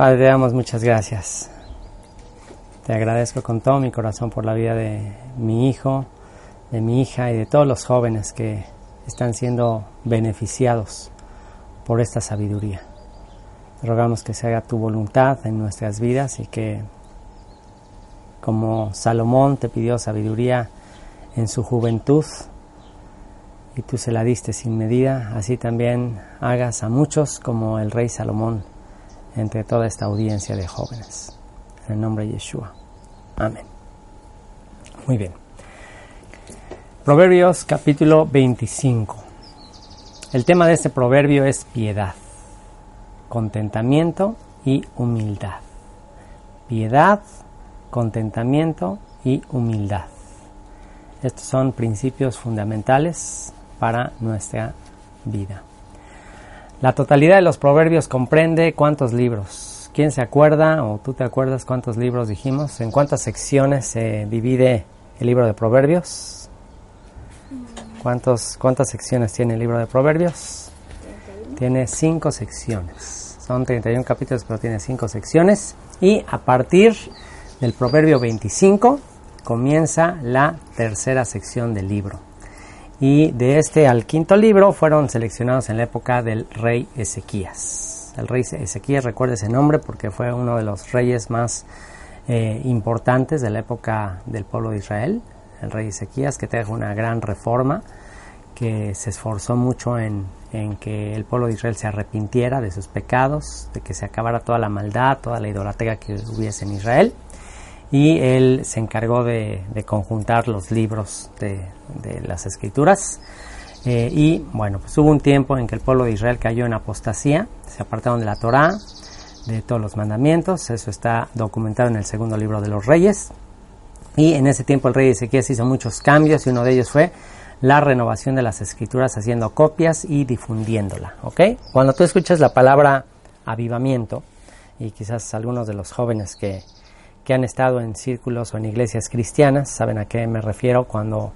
Padre, te damos muchas gracias. Te agradezco con todo mi corazón por la vida de mi hijo, de mi hija y de todos los jóvenes que están siendo beneficiados por esta sabiduría. Te rogamos que se haga tu voluntad en nuestras vidas y que como Salomón te pidió sabiduría en su juventud y tú se la diste sin medida, así también hagas a muchos como el rey Salomón entre toda esta audiencia de jóvenes. En el nombre de Yeshua. Amén. Muy bien. Proverbios capítulo 25. El tema de este proverbio es piedad, contentamiento y humildad. Piedad, contentamiento y humildad. Estos son principios fundamentales para nuestra vida. La totalidad de los proverbios comprende cuántos libros. ¿Quién se acuerda o tú te acuerdas cuántos libros dijimos? ¿En cuántas secciones se divide el libro de proverbios? ¿Cuántos, ¿Cuántas secciones tiene el libro de proverbios? Tiene cinco secciones. Son 31 capítulos, pero tiene cinco secciones. Y a partir del proverbio 25 comienza la tercera sección del libro y de este al quinto libro fueron seleccionados en la época del rey Ezequías. El rey Ezequías, recuerda ese nombre porque fue uno de los reyes más eh, importantes de la época del pueblo de Israel, el rey Ezequías, que trajo una gran reforma, que se esforzó mucho en, en que el pueblo de Israel se arrepintiera de sus pecados, de que se acabara toda la maldad, toda la idolatría que hubiese en Israel y él se encargó de, conjuntar los libros de, las escrituras. Eh, y bueno, pues hubo un tiempo en que el pueblo de Israel cayó en apostasía, se apartaron de la Torá, de todos los mandamientos, eso está documentado en el segundo libro de los reyes. Y en ese tiempo el rey Ezequiel hizo muchos cambios y uno de ellos fue la renovación de las escrituras haciendo copias y difundiéndola. ¿ok? Cuando tú escuchas la palabra avivamiento, y quizás algunos de los jóvenes que, que han estado en círculos o en iglesias cristianas saben a qué me refiero cuando,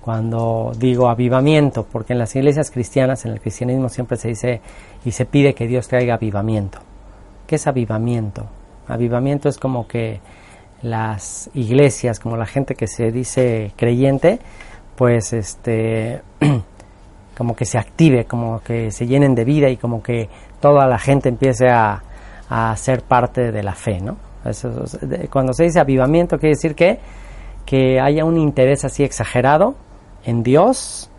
cuando digo avivamiento, porque en las iglesias cristianas, en el cristianismo siempre se dice y se pide que Dios traiga avivamiento. ¿Qué es avivamiento? Avivamiento es como que las iglesias, como la gente que se dice creyente, pues este como que se active, como que se llenen de vida y como que toda la gente empiece a, a ser parte de la fe, ¿no? Cuando se dice avivamiento quiere decir que, que haya un interés así exagerado en Dios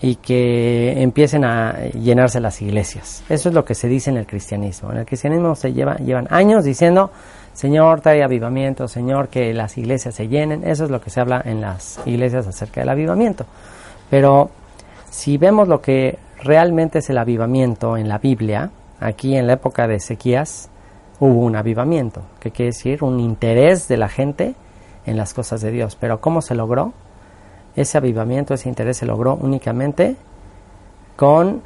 y que empiecen a llenarse las iglesias. Eso es lo que se dice en el cristianismo. En el cristianismo se lleva, llevan años diciendo, Señor, trae avivamiento, Señor, que las iglesias se llenen. Eso es lo que se habla en las iglesias acerca del avivamiento. Pero si vemos lo que realmente es el avivamiento en la Biblia, aquí en la época de Ezequías, hubo un avivamiento, que quiere decir un interés de la gente en las cosas de Dios. Pero ¿cómo se logró? Ese avivamiento, ese interés se logró únicamente con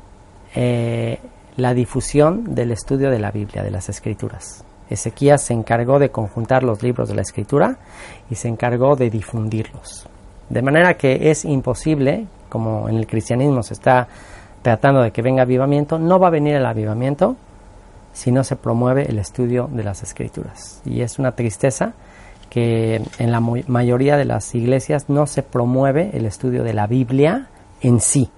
eh, la difusión del estudio de la Biblia, de las Escrituras. Ezequías se encargó de conjuntar los libros de la Escritura y se encargó de difundirlos. De manera que es imposible, como en el cristianismo se está tratando de que venga avivamiento, no va a venir el avivamiento si no se promueve el estudio de las escrituras. Y es una tristeza que en la mayoría de las iglesias no se promueve el estudio de la Biblia en sí.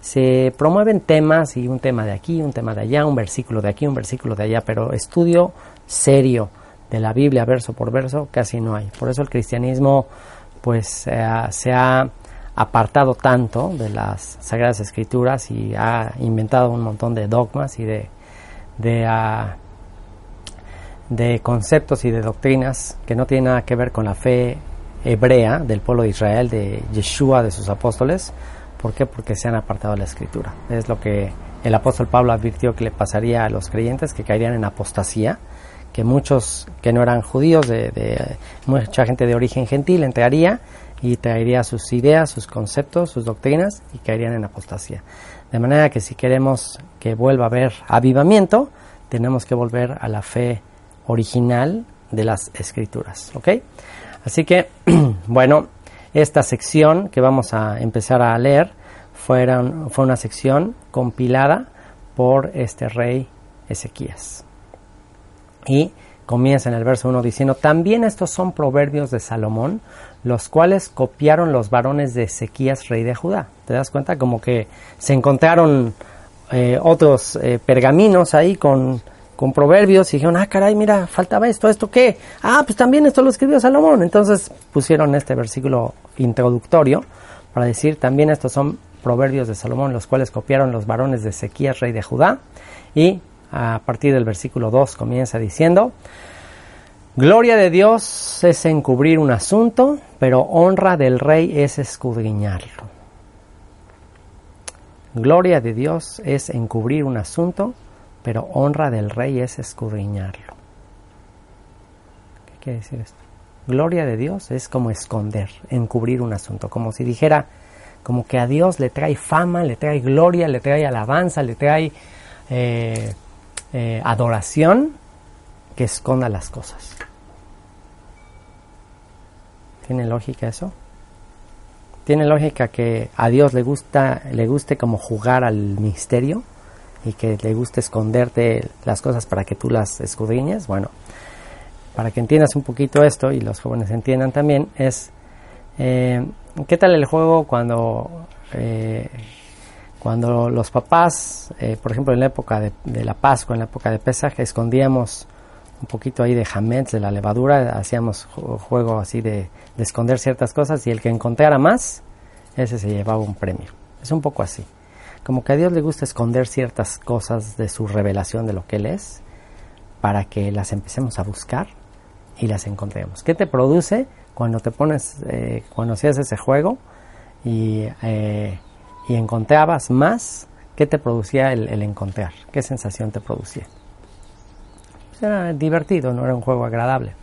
Se promueven temas y un tema de aquí, un tema de allá, un versículo de aquí, un versículo de allá, pero estudio serio de la Biblia verso por verso casi no hay. Por eso el cristianismo pues eh, se ha apartado tanto de las sagradas escrituras y ha inventado un montón de dogmas y de de, ah, de conceptos y de doctrinas que no tienen nada que ver con la fe hebrea del pueblo de Israel, de Yeshua, de sus apóstoles. ¿Por qué? Porque se han apartado de la escritura. Es lo que el apóstol Pablo advirtió que le pasaría a los creyentes que caerían en apostasía, que muchos que no eran judíos, de, mucha gente de origen gentil entraría y traería sus ideas, sus conceptos, sus doctrinas y caerían en apostasía. De manera que si queremos que vuelva a haber avivamiento, tenemos que volver a la fe original de las escrituras. ¿Ok? Así que, bueno, esta sección que vamos a empezar a leer fue una sección compilada por este rey Ezequías. Y comienza en el verso 1 diciendo, también estos son proverbios de Salomón, los cuales copiaron los varones de Ezequías, rey de Judá. ¿Te das cuenta? Como que se encontraron eh, otros eh, pergaminos ahí con, con proverbios y dijeron, ah, caray, mira, faltaba esto, ¿esto qué? Ah, pues también esto lo escribió Salomón. Entonces pusieron este versículo introductorio para decir, también estos son proverbios de Salomón, los cuales copiaron los varones de Ezequías, rey de Judá. Y a partir del versículo 2 comienza diciendo, Gloria de Dios es encubrir un asunto, pero honra del rey es escudriñarlo. Gloria de Dios es encubrir un asunto, pero honra del rey es escudriñarlo. ¿Qué quiere decir esto? Gloria de Dios es como esconder, encubrir un asunto, como si dijera, como que a Dios le trae fama, le trae gloria, le trae alabanza, le trae eh, eh, adoración que esconda las cosas. ¿Tiene lógica eso? ¿Tiene lógica que a Dios le gusta le guste como jugar al misterio y que le guste esconderte las cosas para que tú las escudriñes? Bueno, para que entiendas un poquito esto y los jóvenes entiendan también es eh, ¿qué tal el juego cuando eh, cuando los papás, eh, por ejemplo, en la época de, la Pascua, en la época de Pesaj, escondíamos un poquito ahí de jamets, de la levadura, hacíamos juego así de, esconder ciertas cosas y el que encontrara más, ese se llevaba un premio. Es un poco así. Como que a Dios le gusta esconder ciertas cosas de su revelación de lo que Él es, para que las empecemos a buscar y las encontremos. ¿Qué te produce cuando te pones, eh, cuando hacías ese juego y eh, y encontrabas más, ¿qué te producía el, encontrar? ¿Qué sensación te producía? Pues era divertido, no era un juego agradable.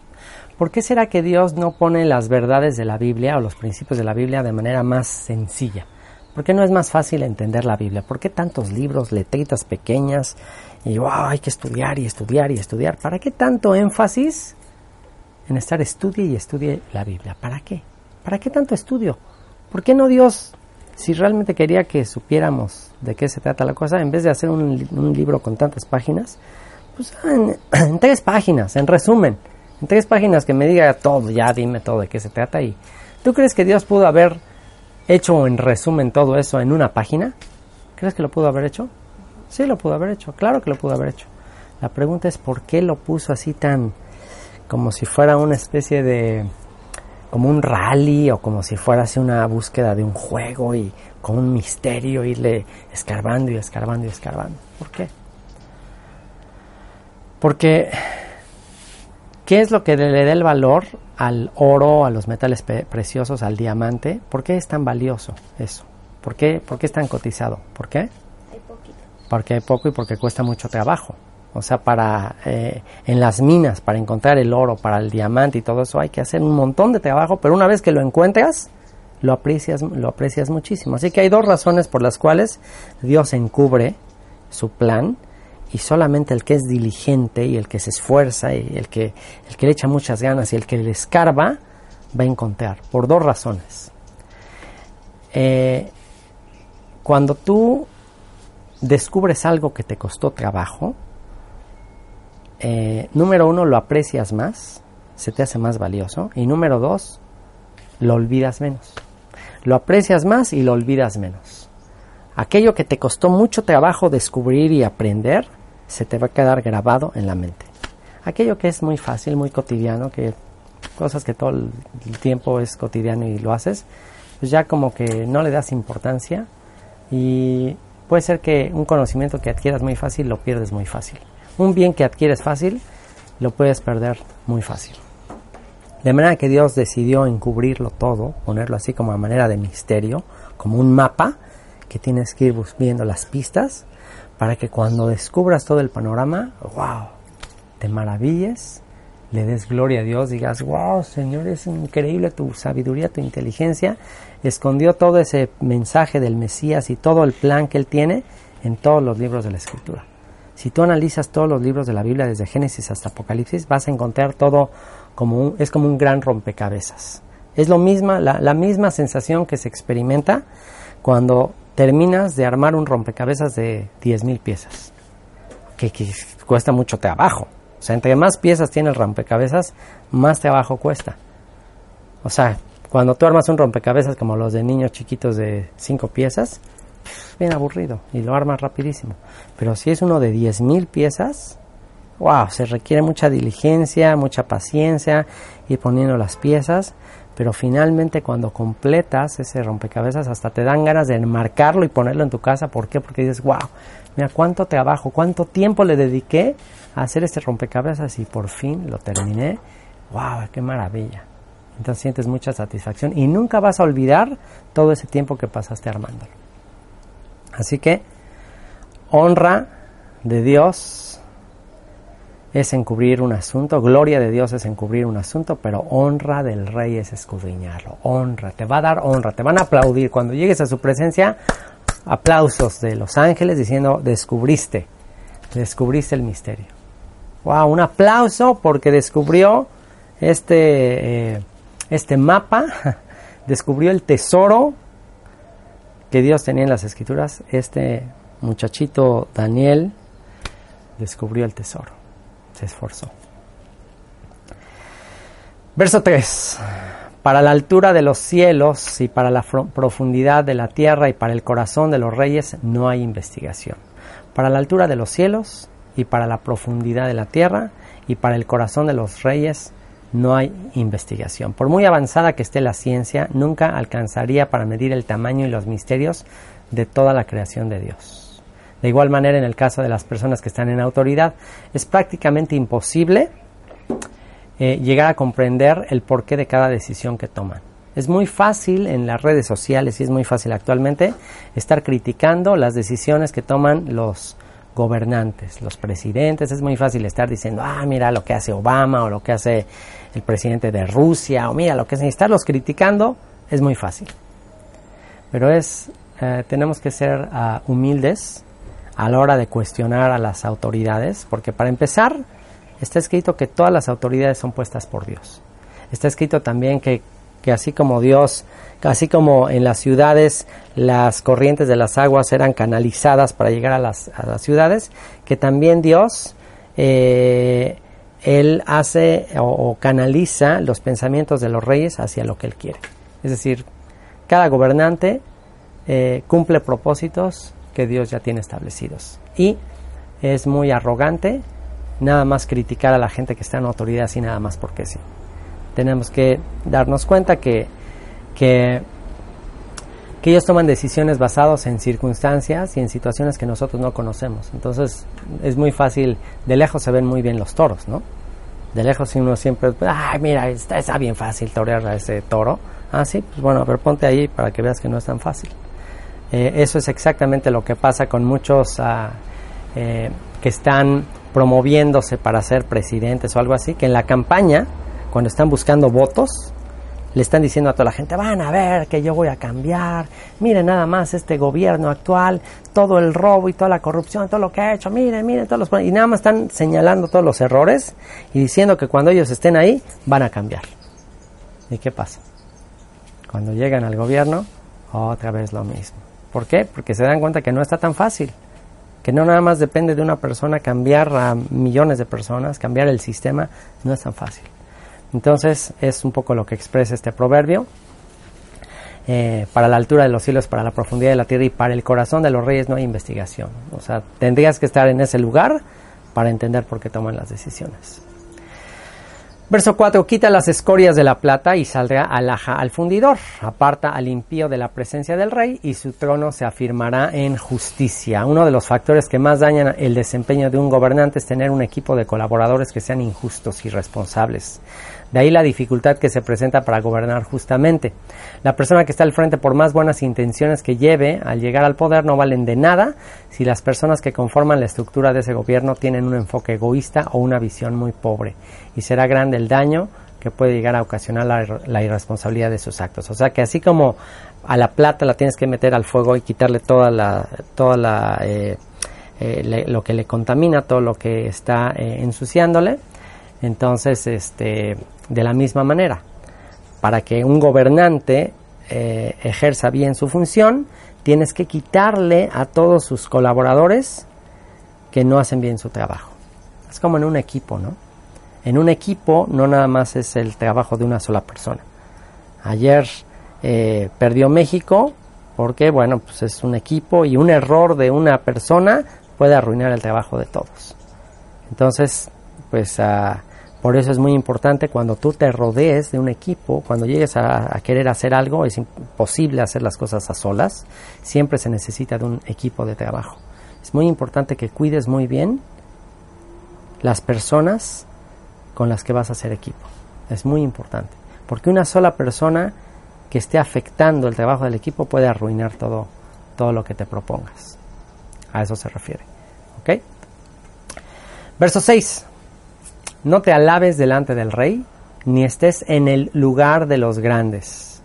¿Por qué será que Dios no pone las verdades de la Biblia o los principios de la Biblia de manera más sencilla? ¿Por qué no es más fácil entender la Biblia? ¿Por qué tantos libros, letritas pequeñas? Y wow, hay que estudiar y estudiar y estudiar. ¿Para qué tanto énfasis en estar estudie y estudie la Biblia? ¿Para qué? ¿Para qué tanto estudio? ¿Por qué no Dios si realmente quería que supiéramos de qué se trata la cosa, en vez de hacer un, libro con tantas páginas, pues en, tres páginas, en resumen, en tres páginas que me diga todo, ya dime todo de qué se trata. Y ¿tú crees que Dios pudo haber hecho en resumen todo eso en una página? ¿Crees que lo pudo haber hecho? Sí, lo pudo haber hecho, claro que lo pudo haber hecho. La pregunta es por qué lo puso así tan como si fuera una especie de como un rally o como si fuera así una búsqueda de un juego y con un misterio irle escarbando y escarbando y escarbando. ¿Por qué? Porque ¿qué es lo que le da el valor al oro, a los metales preciosos, al diamante? ¿Por qué es tan valioso eso? ¿Por qué, ¿Por qué es tan cotizado? ¿Por qué? Hay poquito. Porque hay poco y porque cuesta mucho trabajo. O sea, para eh, en las minas, para encontrar el oro, para el diamante y todo eso, hay que hacer un montón de trabajo, pero una vez que lo encuentras, lo aprecias, lo aprecias muchísimo. Así que hay dos razones por las cuales Dios encubre su plan y solamente el que es diligente y el que se esfuerza y el que, el que le echa muchas ganas y el que le escarba va a encontrar, por dos razones. Eh, cuando tú descubres algo que te costó trabajo, eh, número uno, lo aprecias más, se te hace más valioso. Y número dos, lo olvidas menos. Lo aprecias más y lo olvidas menos. Aquello que te costó mucho trabajo descubrir y aprender, se te va a quedar grabado en la mente. Aquello que es muy fácil, muy cotidiano, que cosas que todo el tiempo es cotidiano y lo haces, pues ya como que no le das importancia y puede ser que un conocimiento que adquieras muy fácil lo pierdes muy fácil. Un bien que adquieres fácil, lo puedes perder muy fácil. De manera que Dios decidió encubrirlo todo, ponerlo así como a manera de misterio, como un mapa que tienes que ir viendo las pistas para que cuando descubras todo el panorama, wow, te maravilles, le des gloria a Dios, digas, wow, Señor, es increíble tu sabiduría, tu inteligencia, escondió todo ese mensaje del Mesías y todo el plan que Él tiene en todos los libros de la Escritura. Si tú analizas todos los libros de la Biblia desde Génesis hasta Apocalipsis, vas a encontrar todo como un, es como un gran rompecabezas. Es lo misma, la, la misma sensación que se experimenta cuando terminas de armar un rompecabezas de 10.000 piezas, que, cuesta mucho trabajo. O sea, entre más piezas tiene el rompecabezas, más trabajo cuesta. O sea, cuando tú armas un rompecabezas como los de niños chiquitos de 5 piezas, bien aburrido y lo armas rapidísimo. Pero si es uno de 10.000 piezas, wow, se requiere mucha diligencia, mucha paciencia, ir poniendo las piezas, pero finalmente cuando completas ese rompecabezas hasta te dan ganas de enmarcarlo y ponerlo en tu casa. ¿Por qué? Porque dices, wow, mira cuánto trabajo, cuánto tiempo le dediqué a hacer este rompecabezas y por fin lo terminé. Wow, qué maravilla. Entonces sientes mucha satisfacción y nunca vas a olvidar todo ese tiempo que pasaste armándolo. Así que honra de Dios es encubrir un asunto, gloria de Dios es encubrir un asunto, pero honra del rey es escudriñarlo. Honra, te va a dar honra, te van a aplaudir. Cuando llegues a su presencia, aplausos de los ángeles diciendo, descubriste, descubriste el misterio. Wow, un aplauso porque descubrió este, eh, este mapa, descubrió el tesoro que Dios tenía en las escrituras. Este muchachito Daniel descubrió el tesoro se esforzó. Verso 3. Para la altura de los cielos y para la profundidad de la tierra y para el corazón de los reyes no hay investigación. Para la altura de los cielos y para la profundidad de la tierra y para el corazón de los reyes no hay investigación. Por muy avanzada que esté la ciencia, nunca alcanzaría para medir el tamaño y los misterios de toda la creación de Dios. De igual manera, en el caso de las personas que están en autoridad, es prácticamente imposible eh, llegar a comprender el porqué de cada decisión que toman. Es muy fácil en las redes sociales y es muy fácil actualmente estar criticando las decisiones que toman los gobernantes, los presidentes. Es muy fácil estar diciendo, ah, mira lo que hace Obama o lo que hace el presidente de Rusia o mira lo que es. Estarlos criticando es muy fácil. Pero es, eh, tenemos que ser uh, humildes a la hora de cuestionar a las autoridades, porque para empezar, está escrito que todas las autoridades son puestas por Dios. Está escrito también que, que así como Dios, así como en las ciudades las corrientes de las aguas eran canalizadas para llegar a las, a las ciudades, que también Dios, eh, Él hace o, canaliza los pensamientos de los reyes hacia lo que Él quiere. Es decir, cada gobernante eh, cumple propósitos que Dios ya tiene establecidos. Y es muy arrogante nada más criticar a la gente que está en autoridad así nada más porque sí. Tenemos que darnos cuenta que, que, ellos toman decisiones basadas en circunstancias y en situaciones que nosotros no conocemos. Entonces es muy fácil, de lejos se ven muy bien los toros, ¿no? De lejos uno siempre, ay, mira, está, está bien fácil torear a ese toro. Ah, sí, pues bueno, a ver, ponte ahí para que veas que no es tan fácil. Eh, eso es exactamente lo que pasa con muchos ah, eh, que están promoviéndose para ser presidentes o algo así, que en la campaña, cuando están buscando votos, le están diciendo a toda la gente, van a ver que yo voy a cambiar, miren nada más este gobierno actual, todo el robo y toda la corrupción, todo lo que ha hecho, miren, miren todos los... Y nada más están señalando todos los errores y diciendo que cuando ellos estén ahí van a cambiar. ¿Y qué pasa? Cuando llegan al gobierno, otra vez lo mismo. ¿Por qué? Porque se dan cuenta que no está tan fácil, que no nada más depende de una persona cambiar a millones de personas, cambiar el sistema, no es tan fácil. Entonces es un poco lo que expresa este proverbio. Eh, para la altura de los cielos, para la profundidad de la tierra y para el corazón de los reyes no hay investigación. O sea, tendrías que estar en ese lugar para entender por qué toman las decisiones. Verso 4. Quita las escorias de la plata y saldrá alhaja al fundidor. Aparta al impío de la presencia del rey y su trono se afirmará en justicia. Uno de los factores que más dañan el desempeño de un gobernante es tener un equipo de colaboradores que sean injustos y responsables. De ahí la dificultad que se presenta para gobernar justamente. La persona que está al frente, por más buenas intenciones que lleve al llegar al poder, no valen de nada si las personas que conforman la estructura de ese gobierno tienen un enfoque egoísta o una visión muy pobre. Y será grande el daño que puede llegar a ocasionar la, irresponsabilidad de sus actos. O sea que así como a la plata la tienes que meter al fuego y quitarle toda la, toda la, eh, eh, lo que le contamina, todo lo que está eh, ensuciándole, entonces, este, de la misma manera, para que un gobernante ejerza bien su función, tienes que quitarle a todos sus colaboradores que no hacen bien su trabajo. Es como en un equipo, ¿no? En un equipo no nada más es el trabajo de una sola persona. Ayer eh, perdió México porque, bueno, pues es un equipo y un error de una persona puede arruinar el trabajo de todos. Entonces, pues ah, por eso es muy importante cuando tú te rodees de un equipo, cuando llegues a, querer hacer algo, es imposible hacer las cosas a solas, siempre se necesita de un equipo de trabajo. Es muy importante que cuides muy bien las personas con las que vas a hacer equipo. Es muy importante. Porque una sola persona que esté afectando el trabajo del equipo puede arruinar todo, todo lo que te propongas. A eso se refiere. ¿Ok? Verso 6. No te alabes delante del rey, ni estés en el lugar de los grandes,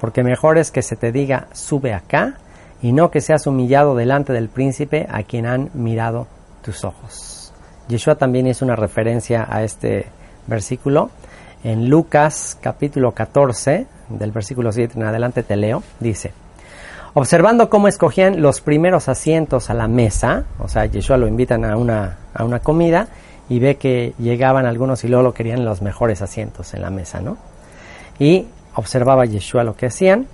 porque mejor es que se te diga sube acá, y no que seas humillado delante del príncipe a quien han mirado tus ojos. Yeshua también hizo una referencia a este versículo. En Lucas capítulo 14, del versículo 7 en adelante te leo, dice, observando cómo escogían los primeros asientos a la mesa, o sea, Yeshua lo invitan a una, a una comida y ve que llegaban algunos y luego lo querían los mejores asientos en la mesa, ¿no? Y observaba Yeshua lo que hacían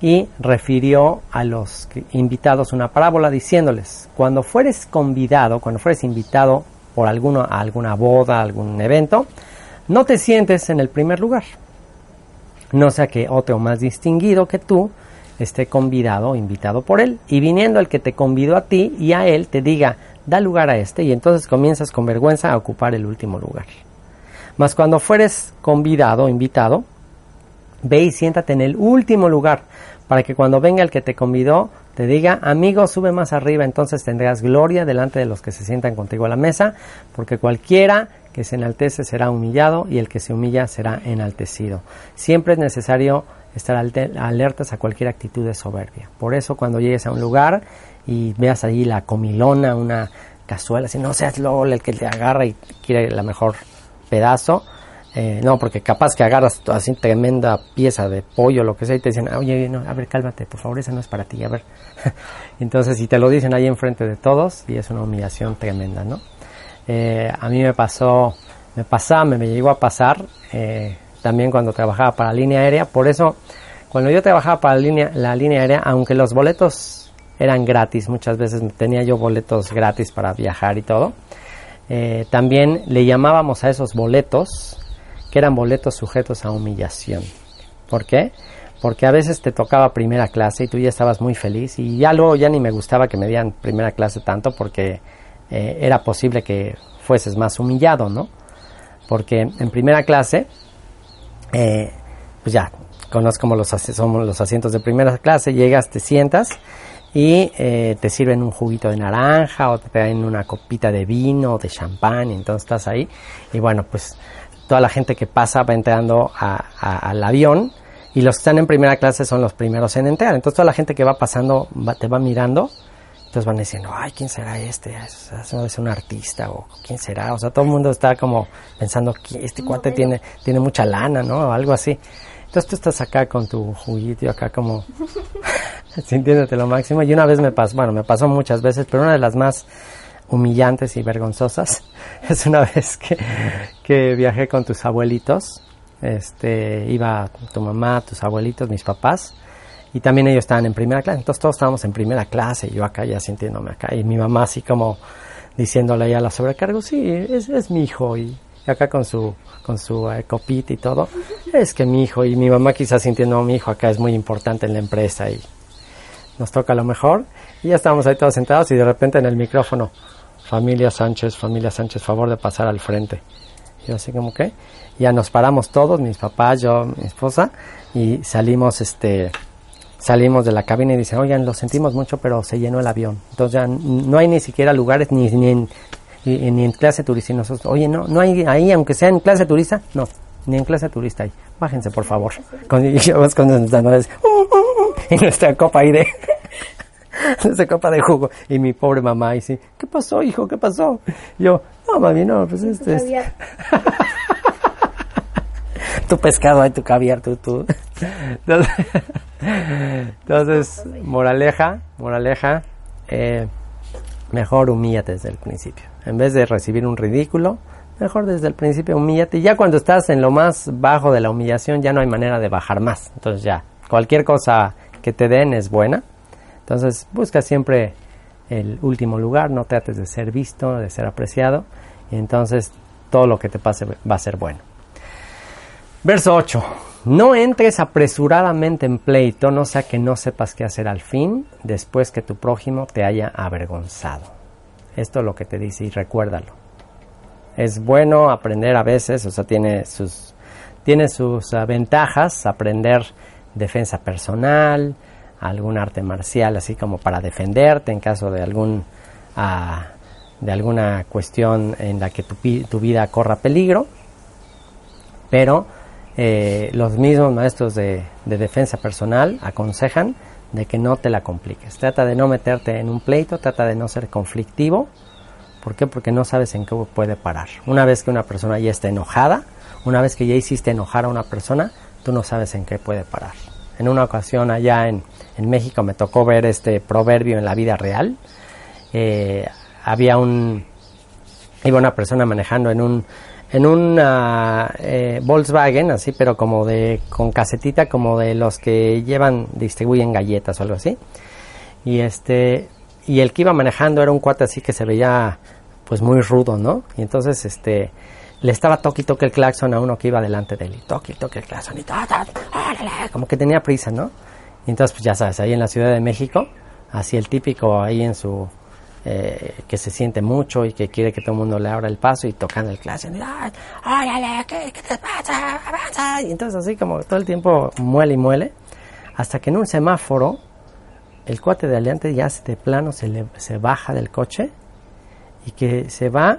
y refirió a los invitados una parábola diciéndoles, cuando fueres convidado, cuando fueres invitado por alguna, alguna boda, algún evento, no te sientes en el primer lugar. No sea que otro más distinguido que tú esté convidado o invitado por él, y viniendo el que te convidó a ti y a él te diga, da lugar a este, y entonces comienzas con vergüenza a ocupar el último lugar. Mas cuando fueres convidado invitado, ve y siéntate en el último lugar, para que cuando venga el que te convidó te diga, amigo, sube más arriba, entonces tendrás gloria delante de los que se sientan contigo a la mesa, porque cualquiera que se enaltece será humillado y el que se humilla será enaltecido. Siempre es necesario estar alertas a cualquier actitud de soberbia. Por eso cuando llegues a un lugar y veas ahí la comilona, una cazuela, si no seas luego el que te agarra y quiere la mejor pedazo, eh, no, porque capaz que agarras así tremenda pieza de pollo, lo que sea, y te dicen, oye, no, a ver, cálmate, por favor, esa no es para ti, a ver. Entonces, si te lo dicen ahí enfrente de todos, y es una humillación tremenda, ¿no? Eh, a mí me pasó, me pasaba, me, llegó a pasar, eh, también cuando trabajaba para la línea aérea, por eso, cuando yo trabajaba para línea, la línea aérea, aunque los boletos eran gratis, muchas veces tenía yo boletos gratis para viajar y todo, también le llamábamos a esos boletos, que eran boletos sujetos a humillación. ¿Por qué? Porque a veces te tocaba primera clase y tú ya estabas muy feliz y ya luego ya ni me gustaba que me dieran primera clase tanto porque eh, era posible que fueses más humillado, ¿no? Porque en primera clase, eh, pues ya, conozco como los, somos los asientos de primera clase, llegas, te sientas y eh, te sirven un juguito de naranja o te traen una copita de vino o de champán y entonces estás ahí y bueno, pues toda la gente que pasa va entrando al avión y los que están en primera clase son los primeros en entrar. Entonces toda la gente que va pasando te va mirando, entonces van diciendo, ay, ¿quién será este? Eso es un artista o ¿quién será? O sea, todo el mundo está como pensando, que este cuate tiene, tiene mucha lana, ¿no? O algo así. Entonces tú estás acá con tu juguito acá como sintiéndote lo máximo. Y una vez me pasó, bueno, me pasó muchas veces, pero una de las más humillantes y vergonzosas. Es una vez que, que viajé con tus abuelitos, este, iba tu mamá, tus abuelitos, mis papás, y también ellos estaban en primera clase, entonces todos estábamos en primera clase, yo acá ya sintiéndome acá, y mi mamá así como diciéndole ya la sobrecargo, sí, es, es mi hijo, y acá con su, con su eh, copita y todo, es que mi hijo, y mi mamá quizás sintiendo, mi hijo acá es muy importante en la empresa, y nos toca lo mejor, y ya estábamos ahí todos sentados, y de repente en el micrófono, Familia Sánchez, familia Sánchez, favor de pasar al frente. Yo así como que, ya nos paramos todos, mis papás, yo, mi esposa, y salimos, este, salimos de la cabina y dicen, oigan, lo sentimos mucho, pero se llenó el avión. Entonces ya no hay ni siquiera lugares ni, ni, en, ni, en clase turista. Y nosotros, oye, no, no hay ahí, aunque sea en clase turista, no, ni en clase turista hay. Bájense, por favor. Con, y yo con y nuestra copa ahí de, nuestra copa de jugo. Y mi pobre mamá, y sí, ¿qué pasó, hijo? ¿Qué pasó? yo, no, mami, no, pues este... este. tu pescado, hay tu caviar, tu, tu. Entonces, moraleja, moraleja, eh, mejor humíllate desde el principio. En vez de recibir un ridículo, mejor desde el principio humíllate. Ya cuando estás en lo más bajo de la humillación, ya no hay manera de bajar más. Entonces ya, cualquier cosa que te den es buena. Entonces, busca siempre el último lugar, no trates de ser visto, de ser apreciado. Y entonces todo lo que te pase va a ser bueno. Verso 8. No entres apresuradamente en pleito, no sea que no sepas qué hacer al fin, después que tu prójimo te haya avergonzado. Esto es lo que te dice y recuérdalo. Es bueno aprender a veces, o sea, tiene sus, tiene sus uh, ventajas, aprender defensa personal, algún arte marcial, así como para defenderte en caso de algún uh, de alguna cuestión en la que tu, tu vida corra peligro, pero eh, los mismos maestros de, defensa personal aconsejan de que no te la compliques. Trata de no meterte en un pleito, trata de no ser conflictivo. ¿Por qué? Porque no sabes en qué puede parar. Una vez que una persona ya está enojada, una vez que ya hiciste enojar a una persona, tú no sabes en qué puede parar. En una ocasión allá en, México me tocó ver este proverbio en la vida real. Eh, había un iba una persona manejando en un en un eh, Volkswagen, así, pero como de, con casetita, como de los que llevan, distribuyen galletas o algo así. Y este, y el que iba manejando era un cuate así que se veía, pues muy rudo, ¿no? Y entonces, este, le estaba toque y toque el claxon a uno que iba delante de él, y toque y toque el claxon, y como que tenía prisa, ¿no? Y entonces, pues ya sabes, ahí en la Ciudad de México, así el típico ahí en su eh, que se siente mucho y que quiere que todo el mundo le abra el paso y tocando el clase. Y entonces así como todo el tiempo muele y muele, hasta que en un semáforo el cuate de adelante ya de plano se, le, se baja del coche y que se va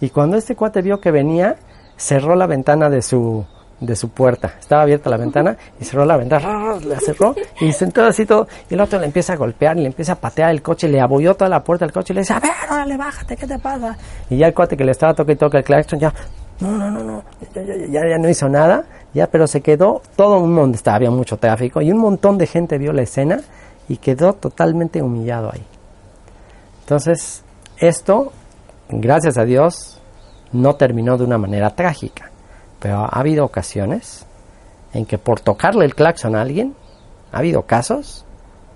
y cuando este cuate vio que venía cerró la ventana de su de su puerta. Estaba abierta la ventana y cerró la ventana, la cerró y sentó así todo. Y el otro le empieza a golpear y le empieza a patear el coche, le abolló toda la puerta del coche y le dice, a ver, órale, bájate, ¿qué te pasa? Y ya el cuate que le estaba toque y toque el claxon ya, no, no, no, no, ya, ya, no hizo nada, ya, pero se quedó todo un mundo, estaba, había mucho tráfico y un montón de gente vio la escena y quedó totalmente humillado ahí. Entonces, esto, gracias a Dios, no terminó de una manera trágica pero ha habido ocasiones en que por tocarle el claxon a alguien, ha habido casos,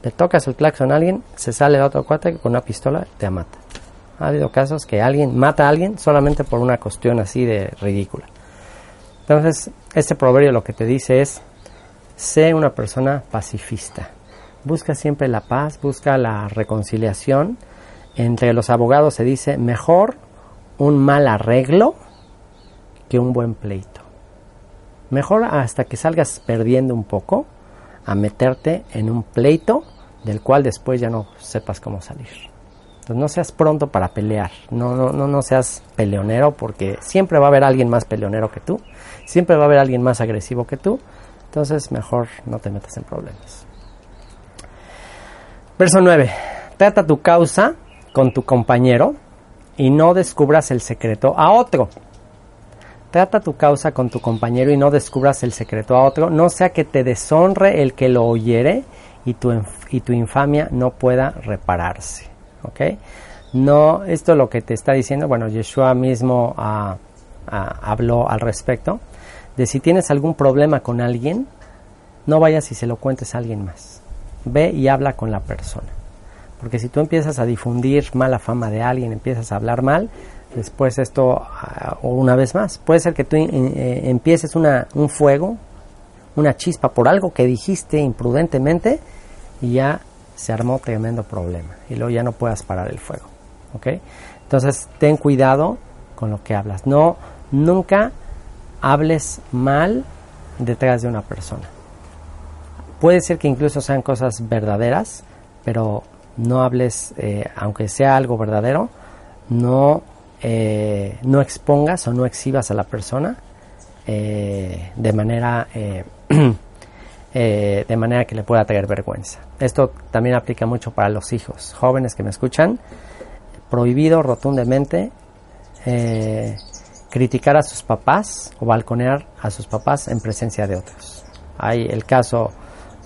le tocas el claxon a alguien, se sale el otro cuate con una pistola te mata. Ha habido casos que alguien mata a alguien solamente por una cuestión así de ridícula. Entonces, este proverbio lo que te dice es, sé una persona pacifista. Busca siempre la paz, busca la reconciliación. Entre los abogados se dice, mejor un mal arreglo que un buen pleito. Mejor hasta que salgas perdiendo un poco a meterte en un pleito del cual después ya no sepas cómo salir. Entonces no seas pronto para pelear, no, no, no, no seas peleonero porque siempre va a haber alguien más peleonero que tú, siempre va a haber alguien más agresivo que tú, entonces mejor no te metas en problemas. Verso 9. Trata tu causa con tu compañero y no descubras el secreto a otro. Trata tu causa con tu compañero y no descubras el secreto a otro, no sea que te deshonre el que lo oyere y tu, y tu infamia no pueda repararse. ¿Ok? No, esto es lo que te está diciendo, bueno, Yeshua mismo ah, ah, habló al respecto, de si tienes algún problema con alguien, no vayas y se lo cuentes a alguien más. Ve y habla con la persona. Porque si tú empiezas a difundir mala fama de alguien, empiezas a hablar mal, después esto, ah, o una vez más, puede ser que tú eh, eh, empieces una, un fuego, una chispa por algo que dijiste imprudentemente y ya se armó tremendo problema y luego ya no puedas parar el fuego. ¿ok? Entonces ten cuidado con lo que hablas. No, nunca hables mal detrás de una persona. Puede ser que incluso sean cosas verdaderas, pero no hables, eh, aunque sea algo verdadero, no, eh, no expongas o no exhibas a la persona eh, de manera de manera que le pueda traer vergüenza. Esto también aplica mucho para los hijos jóvenes que me escuchan. Prohibido rotundamente criticar a sus papás o balconear a sus papás en presencia de otros. Hay el caso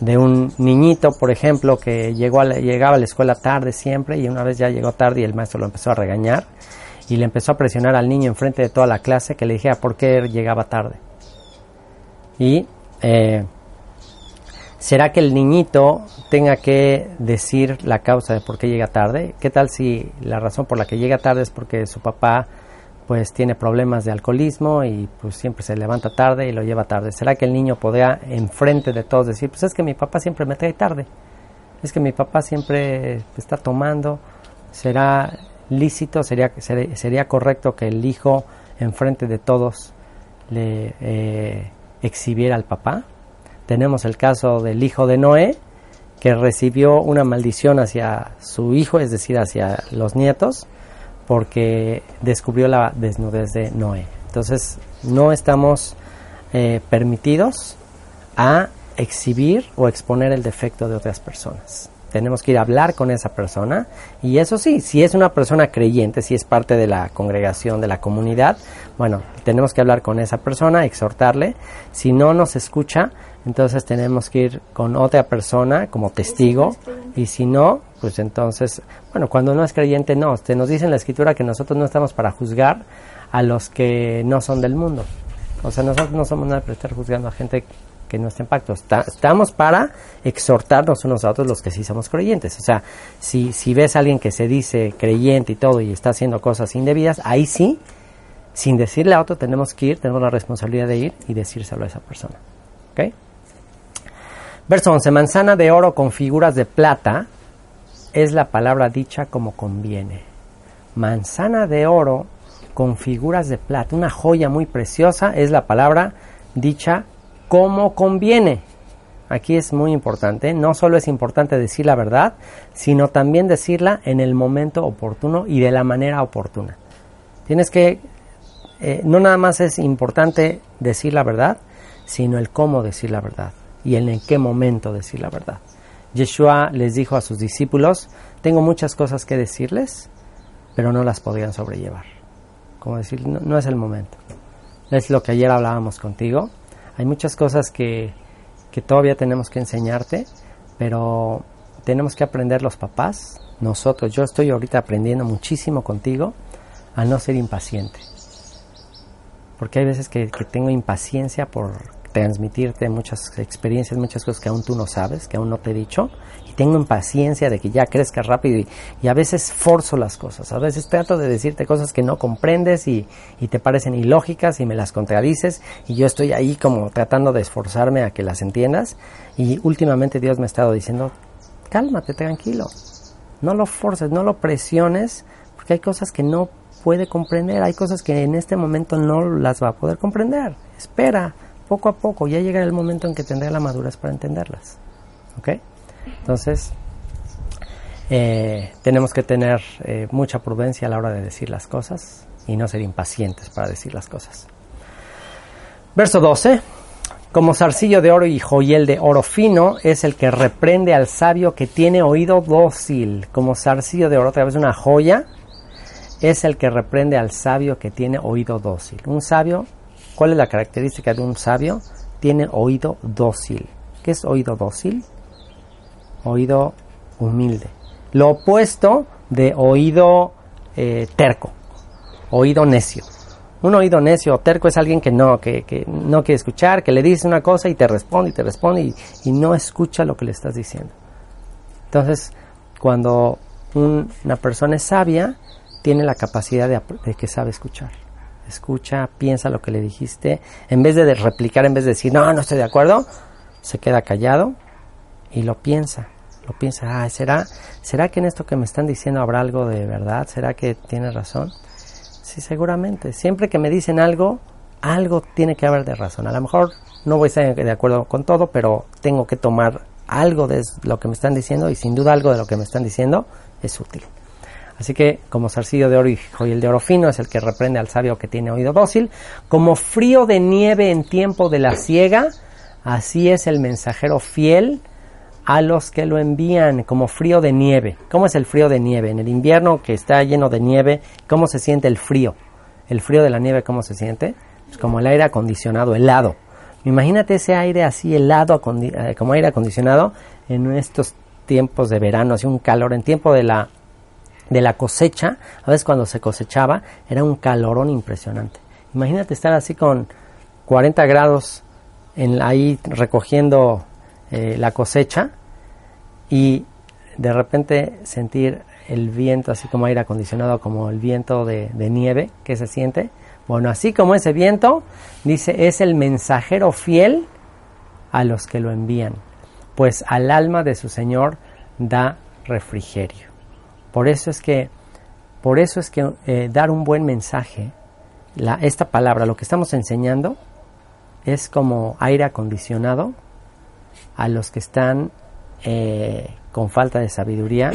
de un niñito, por ejemplo, que llegó a llegaba a la escuela tarde siempre y una vez ya llegó tarde y el maestro lo empezó a regañar y le empezó a presionar al niño enfrente de toda la clase que le dijera por qué llegaba tarde. Y eh, ¿será que el niñito tenga que decir la causa de por qué llega tarde? ¿Qué tal si la razón por la que llega tarde es porque su papá pues tiene problemas de alcoholismo y pues siempre se levanta tarde y lo lleva tarde. ¿Será que el niño podría enfrente de todos decir, pues es que mi papá siempre me trae tarde? Es que mi papá siempre está tomando. ¿Será lícito, sería, sería, correcto que el hijo enfrente de todos le eh, exhibiera al papá? Tenemos el caso del hijo de Noé, que recibió una maldición hacia su hijo, es decir, hacia los nietos, porque descubrió la desnudez de Noé. Entonces, no estamos eh, permitidos a exhibir o exponer el defecto de otras personas. Tenemos que ir a hablar con esa persona y eso sí, si es una persona creyente, si es parte de la congregación, de la comunidad, bueno, tenemos que hablar con esa persona, exhortarle. Si no nos escucha, entonces tenemos que ir con otra persona como testigo y si no, pues entonces, bueno, cuando no es creyente, no, se nos dice en la escritura que nosotros no estamos para juzgar a los que no son del mundo. O sea, nosotros no somos nada para estar juzgando a gente que no está en pacto. estamos para exhortarnos unos a otros los que sí somos creyentes. O sea, si, si ves a alguien que se dice creyente y todo y está haciendo cosas indebidas, ahí sí, sin decirle a otro, tenemos que ir, tenemos la responsabilidad de ir y decírselo a esa persona. ¿Ok? Verso 11. Manzana de oro con figuras de plata es la palabra dicha como conviene. Manzana de oro con figuras de plata, una joya muy preciosa, es la palabra dicha como conviene. Aquí es muy importante, no solo es importante decir la verdad, sino también decirla en el momento oportuno y de la manera oportuna. Tienes que, eh, no nada más es importante decir la verdad, sino el cómo decir la verdad y en qué momento decir la verdad. Yeshua les dijo a sus discípulos, tengo muchas cosas que decirles, pero no las podrían sobrellevar. Decir, no, es el momento. Es lo que ayer hablábamos contigo. Hay muchas cosas que, que todavía tenemos que enseñarte, pero tenemos que aprender los papás, nosotros. Yo estoy ahorita aprendiendo muchísimo contigo a no ser impaciente. Porque hay veces que, que tengo impaciencia por transmitirte muchas experiencias, muchas cosas que aún tú no sabes, que aún no te he dicho, y tengo impaciencia de que ya crezca rápido y, a veces forzo las cosas, a veces trato de decirte cosas que no comprendes y, y, te parecen ilógicas y me las contradices y yo estoy ahí como tratando de esforzarme a que las entiendas y últimamente Dios me ha estado diciendo, cálmate, tranquilo, no lo forces, no lo presiones, porque hay cosas que no puede comprender, hay cosas que en este momento no las va a poder comprender, espera, poco a poco, ya llegará el momento en que tendré la madurez para entenderlas. ¿Ok? Entonces, eh, tenemos que tener eh, mucha prudencia a la hora de decir las cosas y no ser impacientes para decir las cosas. Verso 12. Como zarcillo de oro y joyel de oro fino es el que reprende al sabio que tiene oído dócil. Como zarcillo de oro, otra vez una joya, es el que reprende al sabio que tiene oído dócil. Un sabio ¿Cuál es la característica de un sabio? Tiene oído dócil. ¿Qué es oído dócil? Oído humilde. Lo opuesto de oído eh, terco, oído necio. Un oído necio o terco es alguien que no, que, no quiere escuchar, que le dice una cosa y te responde y te responde y, no escucha lo que le estás diciendo. Entonces, cuando una persona es sabia, tiene la capacidad de que sabe escuchar escucha, piensa lo que le dijiste, en vez de replicar, en vez de decir, no, no estoy de acuerdo, se queda callado y lo piensa, lo piensa, ah, ¿será, ¿será que en esto que me están diciendo habrá algo de verdad? ¿Será que tiene razón? Sí, seguramente. Siempre que me dicen algo, algo tiene que haber de razón. A lo mejor no voy a estar de acuerdo con todo, pero tengo que tomar algo de lo que me están diciendo y sin duda algo de lo que me están diciendo es útil. Así que como zarcillo de oro y joyel de oro fino es el que reprende al sabio que tiene oído dócil, como frío de nieve en tiempo de la siega, así es el mensajero fiel a los que lo envían como frío de nieve. ¿Cómo es el frío de nieve? En el invierno que está lleno de nieve, ¿cómo se siente el frío? El frío de la nieve, ¿cómo se siente? Como el aire acondicionado, helado. Imagínate ese aire así helado, eh, como aire acondicionado, en estos tiempos de verano, así un calor, en tiempo de la, de la cosecha, a veces cuando se cosechaba, era un calorón impresionante. Imagínate estar así con 40 grados en, ahí recogiendo eh, la cosecha y de repente sentir el viento así como aire acondicionado, como el viento de nieve que se siente bueno, así como ese viento, dice, es el mensajero fiel a los que lo envían, pues al alma de su Señor da refrigerio. Por eso es que, por eso es que eh, dar un buen mensaje, la, esta palabra, lo que estamos enseñando, es como aire acondicionado a los que están eh, con falta de sabiduría,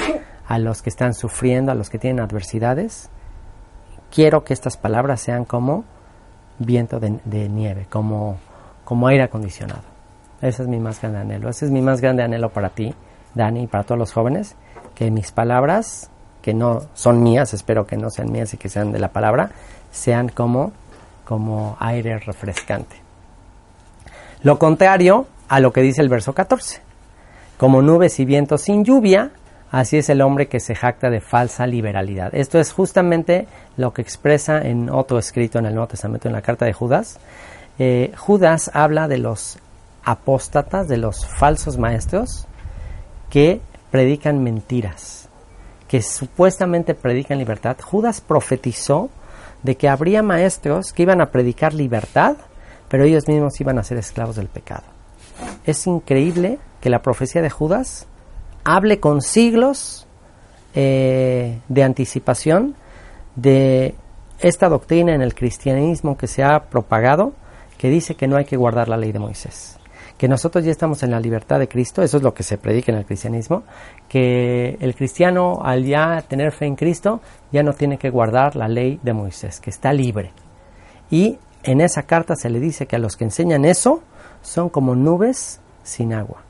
a los que están sufriendo, a los que tienen adversidades, quiero que estas palabras sean como viento de, nieve, como, como aire acondicionado. Ese es mi más grande anhelo. Ese es mi más grande anhelo para ti, Dani, y para todos los jóvenes, que mis palabras, que no son mías, espero que no sean mías y que sean de la palabra, sean como, como aire refrescante. Lo contrario a lo que dice el verso 14. Como nubes y vientos sin lluvia, Así es el hombre que se jacta de falsa liberalidad. Esto es justamente lo que expresa en otro escrito en el Nuevo Testamento, en la carta de Judas. Eh, Judas habla de los apóstatas, de los falsos maestros que predican mentiras, que supuestamente predican libertad. Judas profetizó de que habría maestros que iban a predicar libertad, pero ellos mismos iban a ser esclavos del pecado. Es increíble que la profecía de Judas hable con siglos eh, de anticipación de esta doctrina en el cristianismo que se ha propagado, que dice que no hay que guardar la ley de Moisés. Que nosotros ya estamos en la libertad de Cristo, eso es lo que se predica en el cristianismo, que el cristiano al ya tener fe en Cristo ya no tiene que guardar la ley de Moisés, que está libre. Y en esa carta se le dice que a los que enseñan eso son como nubes sin agua.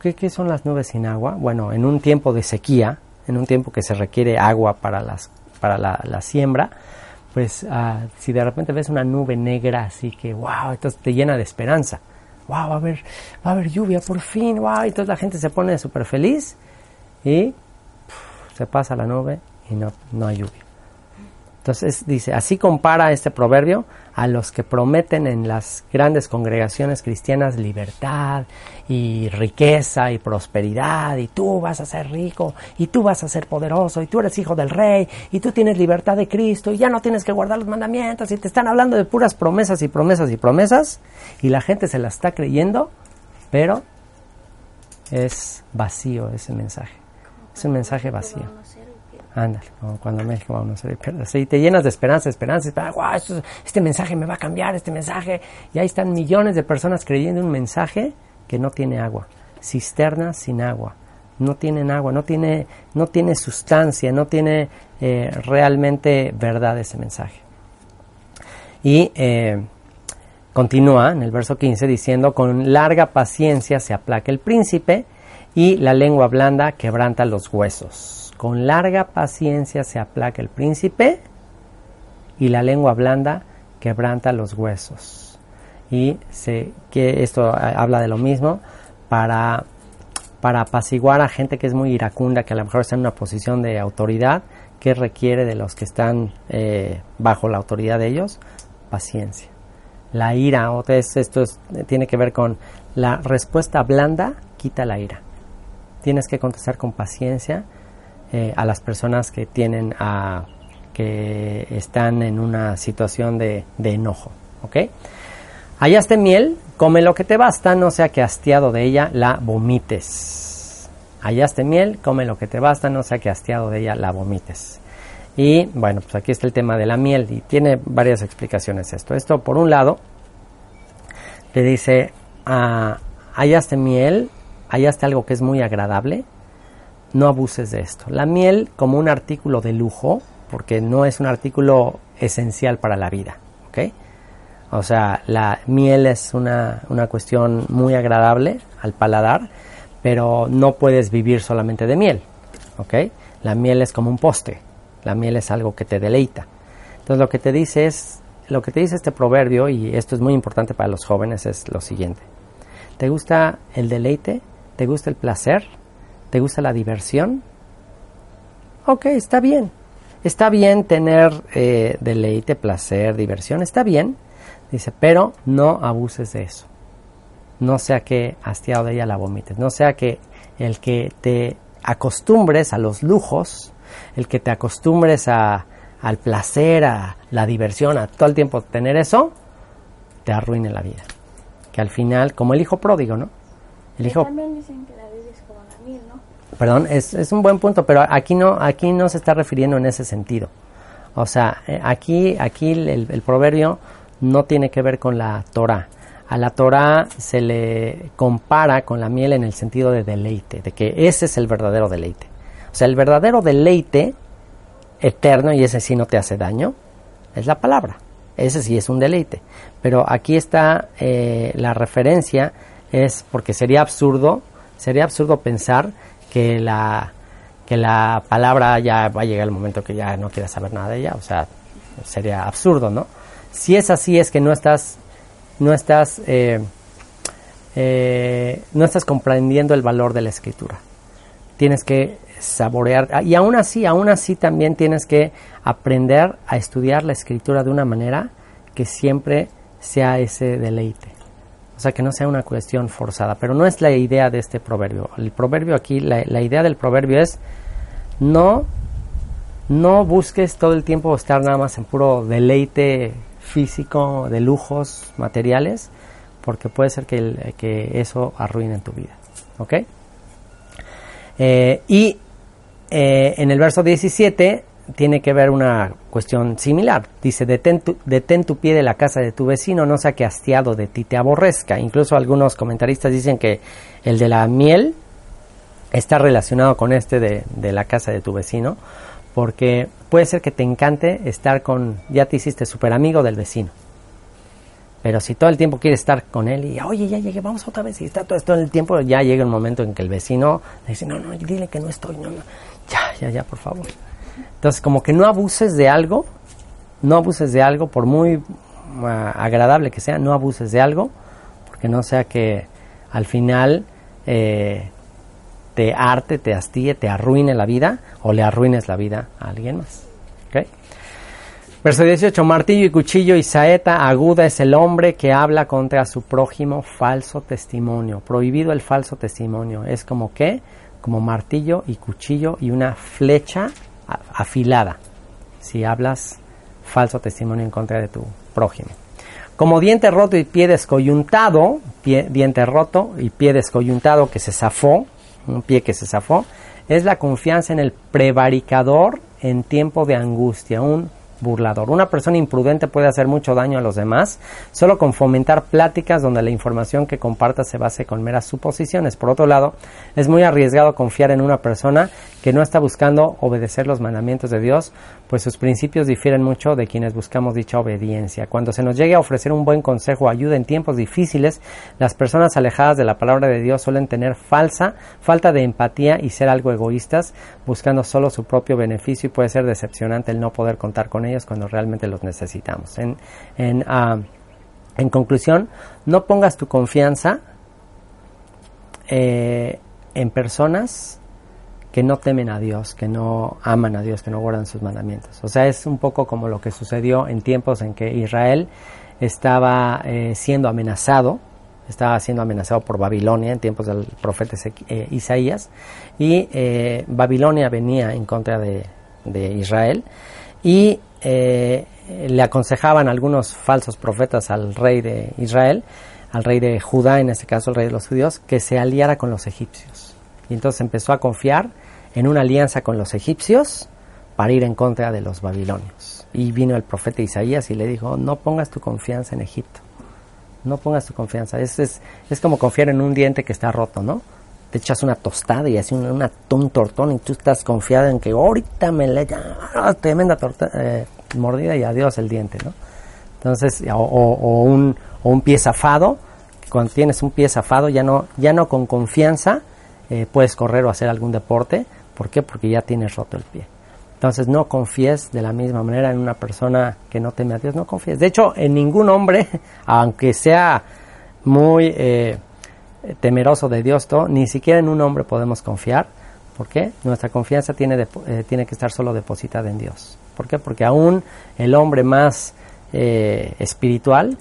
¿Qué, son las nubes sin agua? Bueno, en un tiempo de sequía, en un tiempo que se requiere agua para, las, para la, siembra, pues ah, si de repente ves una nube negra así que, wow, entonces te llena de esperanza. Wow, va a haber, va a haber lluvia por fin, wow, y entonces la gente se pone súper feliz y se pasa la nube y no, no hay lluvia. Entonces dice, así compara este proverbio a los que prometen en las grandes congregaciones cristianas libertad y riqueza y prosperidad y tú vas a ser rico y tú vas a ser poderoso y tú eres hijo del rey y tú tienes libertad de Cristo y ya no tienes que guardar los mandamientos y te están hablando de puras promesas y promesas y promesas y la gente se la está creyendo, pero es vacío ese mensaje. Es un mensaje vacío. Ándale, cuando México a unos Sí, te llenas de esperanza, esperanza, este mensaje me va a cambiar, este mensaje. Y ahí están millones de personas creyendo un mensaje que no tiene agua. Cisternas sin agua. No tienen agua, no tiene, no tiene sustancia, no tiene eh, realmente verdad ese mensaje. Y eh, continúa en el verso 15 diciendo, con larga paciencia se aplaca el príncipe y la lengua blanda quebranta los huesos. Con larga paciencia se aplaca el príncipe y la lengua blanda quebranta los huesos. Y se, que esto habla de lo mismo para, para apaciguar a gente que es muy iracunda, que a lo mejor está en una posición de autoridad, que requiere de los que están eh, bajo la autoridad de ellos, paciencia. La ira, esto tiene que ver con la respuesta blanda, quita la ira. Tienes que contestar con paciencia eh, a las personas que tienen a, que están en una situación de, enojo. ¿Ok? Hallaste miel, come lo que te basta, no sea que hastiado de ella la vomites. Hallaste miel, come lo que te basta, no sea que hastiado de ella la vomites. Y bueno, pues aquí está el tema de la miel y tiene varias explicaciones esto. Esto por un lado te dice, ah, hallaste miel, hallaste algo que es muy agradable, no abuses de esto. La miel como un artículo de lujo, porque no es un artículo esencial para la vida, ¿ok? O sea, la miel es una, una cuestión muy agradable al paladar, pero no puedes vivir solamente de miel, ¿ok? La miel es como un poste, la miel es algo que te deleita. Entonces lo que te dice es, lo que te dice este proverbio, y esto es muy importante para los jóvenes, es lo siguiente. ¿Te gusta el deleite? ¿Te gusta el placer? ¿Te gusta la diversión? Ok, está bien. Está bien tener eh, deleite, placer, diversión, está bien. Dice, pero no abuses de eso. No sea que hastiado de ella la vomites. No sea que el que te acostumbres a los lujos, el que te acostumbres a, al placer, a la diversión, a todo el tiempo tener eso, te arruine la vida. Que al final, como el hijo pródigo, ¿no? El hijo... También dicen que la vida es como la miel, ¿no? Perdón, es, es un buen punto, pero aquí no, aquí no se está refiriendo en ese sentido. O sea, eh, aquí, aquí el, el proverbio no tiene que ver con la Torah. A la Torah se le compara con la miel en el sentido de deleite, de que ese es el verdadero deleite. O sea, el verdadero deleite eterno, y ese sí no te hace daño, es la palabra. Ese sí es un deleite. Pero aquí está eh, la referencia, es porque sería absurdo, sería absurdo pensar que la, que la palabra ya va a llegar el momento que ya no quieras saber nada de ella. O sea, sería absurdo, ¿no? Si es así, es que no estás, no estás, eh, eh, no estás comprendiendo el valor de la escritura. Tienes que saborear ah, y aún así, aún así también tienes que aprender a estudiar la escritura de una manera que siempre sea ese deleite. O sea, que no sea una cuestión forzada. Pero no es la idea de este proverbio. El proverbio aquí, la, idea del proverbio es no, no busques todo el tiempo estar nada más en puro deleite físico, de lujos materiales, porque puede ser que, que eso arruine tu vida. ¿Ok? Eh, y eh, en el verso 17 tiene que ver una cuestión similar. Dice, detén tu, pie de la casa de tu vecino, no sea que hastiado de ti te aborrezca. Incluso algunos comentaristas dicen que el de la miel está relacionado con este de, de la casa de tu vecino, porque puede ser que te encante estar con, ya te hiciste súper amigo del vecino. Pero si todo el tiempo quieres estar con él y, oye, ya llegué, vamos otra vez, y está todo esto en el tiempo, ya llega un momento en que el vecino dice, no, no, dile que no estoy, no, no, ya, ya, ya, por favor. Entonces, como que no abuses de algo, no abuses de algo, por muy uh, agradable que sea, no abuses de algo, porque no sea que al final eh, te arte, te hastíe, te arruine la vida o le arruines la vida a alguien más. ¿Okay? Verso 18, martillo y cuchillo y saeta aguda es el hombre que habla contra su prójimo falso testimonio. Prohibido el falso testimonio. Es como que, como martillo y cuchillo y una flecha afilada. Si hablas falso testimonio en contra de tu prójimo. Como diente roto y pie descoyuntado, pie, diente roto y pie descoyuntado que se zafó, un pie que se zafó, es la confianza en el prevaricador en tiempo de angustia, un burlador. Una persona imprudente puede hacer mucho daño a los demás solo con fomentar pláticas donde la información que comparta se base con meras suposiciones. Por otro lado, es muy arriesgado confiar en una persona que no está buscando obedecer los mandamientos de Dios, pues sus principios difieren mucho de quienes buscamos dicha obediencia. Cuando se nos llegue a ofrecer un buen consejo o ayuda en tiempos difíciles, las personas alejadas de la palabra de Dios suelen tener falsa, falta de empatía y ser algo egoístas, buscando solo su propio beneficio y puede ser decepcionante el no poder contar con ellos cuando realmente los necesitamos. En, en, uh, en conclusión, no pongas tu confianza eh, en personas que no temen a Dios, que no aman a Dios, que no guardan sus mandamientos. O sea, es un poco como lo que sucedió en tiempos en que Israel estaba eh, siendo amenazado, estaba siendo amenazado por Babilonia en tiempos del profeta eh, Isaías, y eh, Babilonia venía en contra de, de Israel, y le aconsejaban algunos falsos profetas al rey de Israel, al rey de Judá, en este caso el rey de los judíos, que se aliara con los egipcios. Y entonces empezó a confiar en una alianza con los egipcios para ir en contra de los babilonios. Y vino el profeta Isaías y le dijo, no pongas tu confianza en Egipto, no pongas tu confianza. Es, es, es como confiar en un diente que está roto, ¿no? Te echas una tostada y así una, un tortón y tú estás confiado en que ahorita me le ah, tremenda torta, eh, mordida y adiós el diente, ¿no? Entonces, o, o, un, o un pie zafado, cuando tienes un pie zafado ya no, ya no con confianza eh, puedes correr o hacer algún deporte. ¿Por qué? Porque ya tienes roto el pie. Entonces no confíes de la misma manera en una persona que no teme a Dios, no confíes. De hecho, en ningún hombre, aunque sea muy eh, temeroso de Dios, ni siquiera en un hombre podemos confiar. ¿Por qué? Nuestra confianza tiene, eh, tiene que estar solo depositada en Dios. ¿Por qué? Porque aún el hombre más eh, espiritual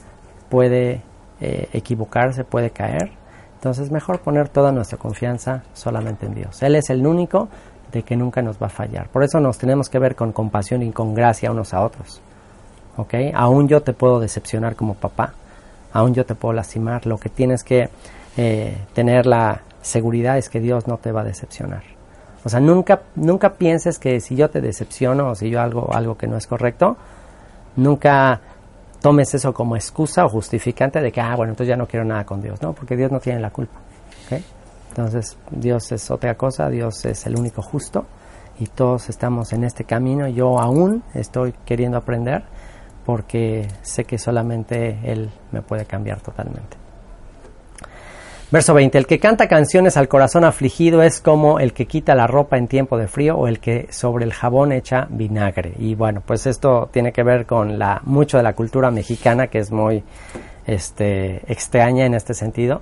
puede equivocarse, puede caer. Entonces mejor poner toda nuestra confianza solamente en Dios. Él es el único de que nunca nos va a fallar. Por eso nos tenemos que ver con compasión y con gracia unos a otros. ¿Ok? Aún yo te puedo decepcionar como papá. Aún yo te puedo lastimar. Lo que tienes que eh, tener la seguridad es que Dios no te va a decepcionar. O sea, nunca, nunca pienses que si yo te decepciono o si yo hago algo que no es correcto, Nunca tomes eso como excusa o justificante de que, ah, bueno, entonces ya no quiero nada con Dios, ¿no? Porque Dios no tiene la culpa. Entonces, Dios es otra cosa, Dios es el único justo y todos estamos en este camino. Yo aún estoy queriendo aprender porque sé que solamente Él me puede cambiar totalmente. Verso 20. El que canta canciones al corazón afligido es como el que quita la ropa en tiempo de frío o el que sobre el jabón echa vinagre. Y bueno, pues esto tiene que ver con la, mucho de la cultura mexicana que es muy este, extraña en este sentido,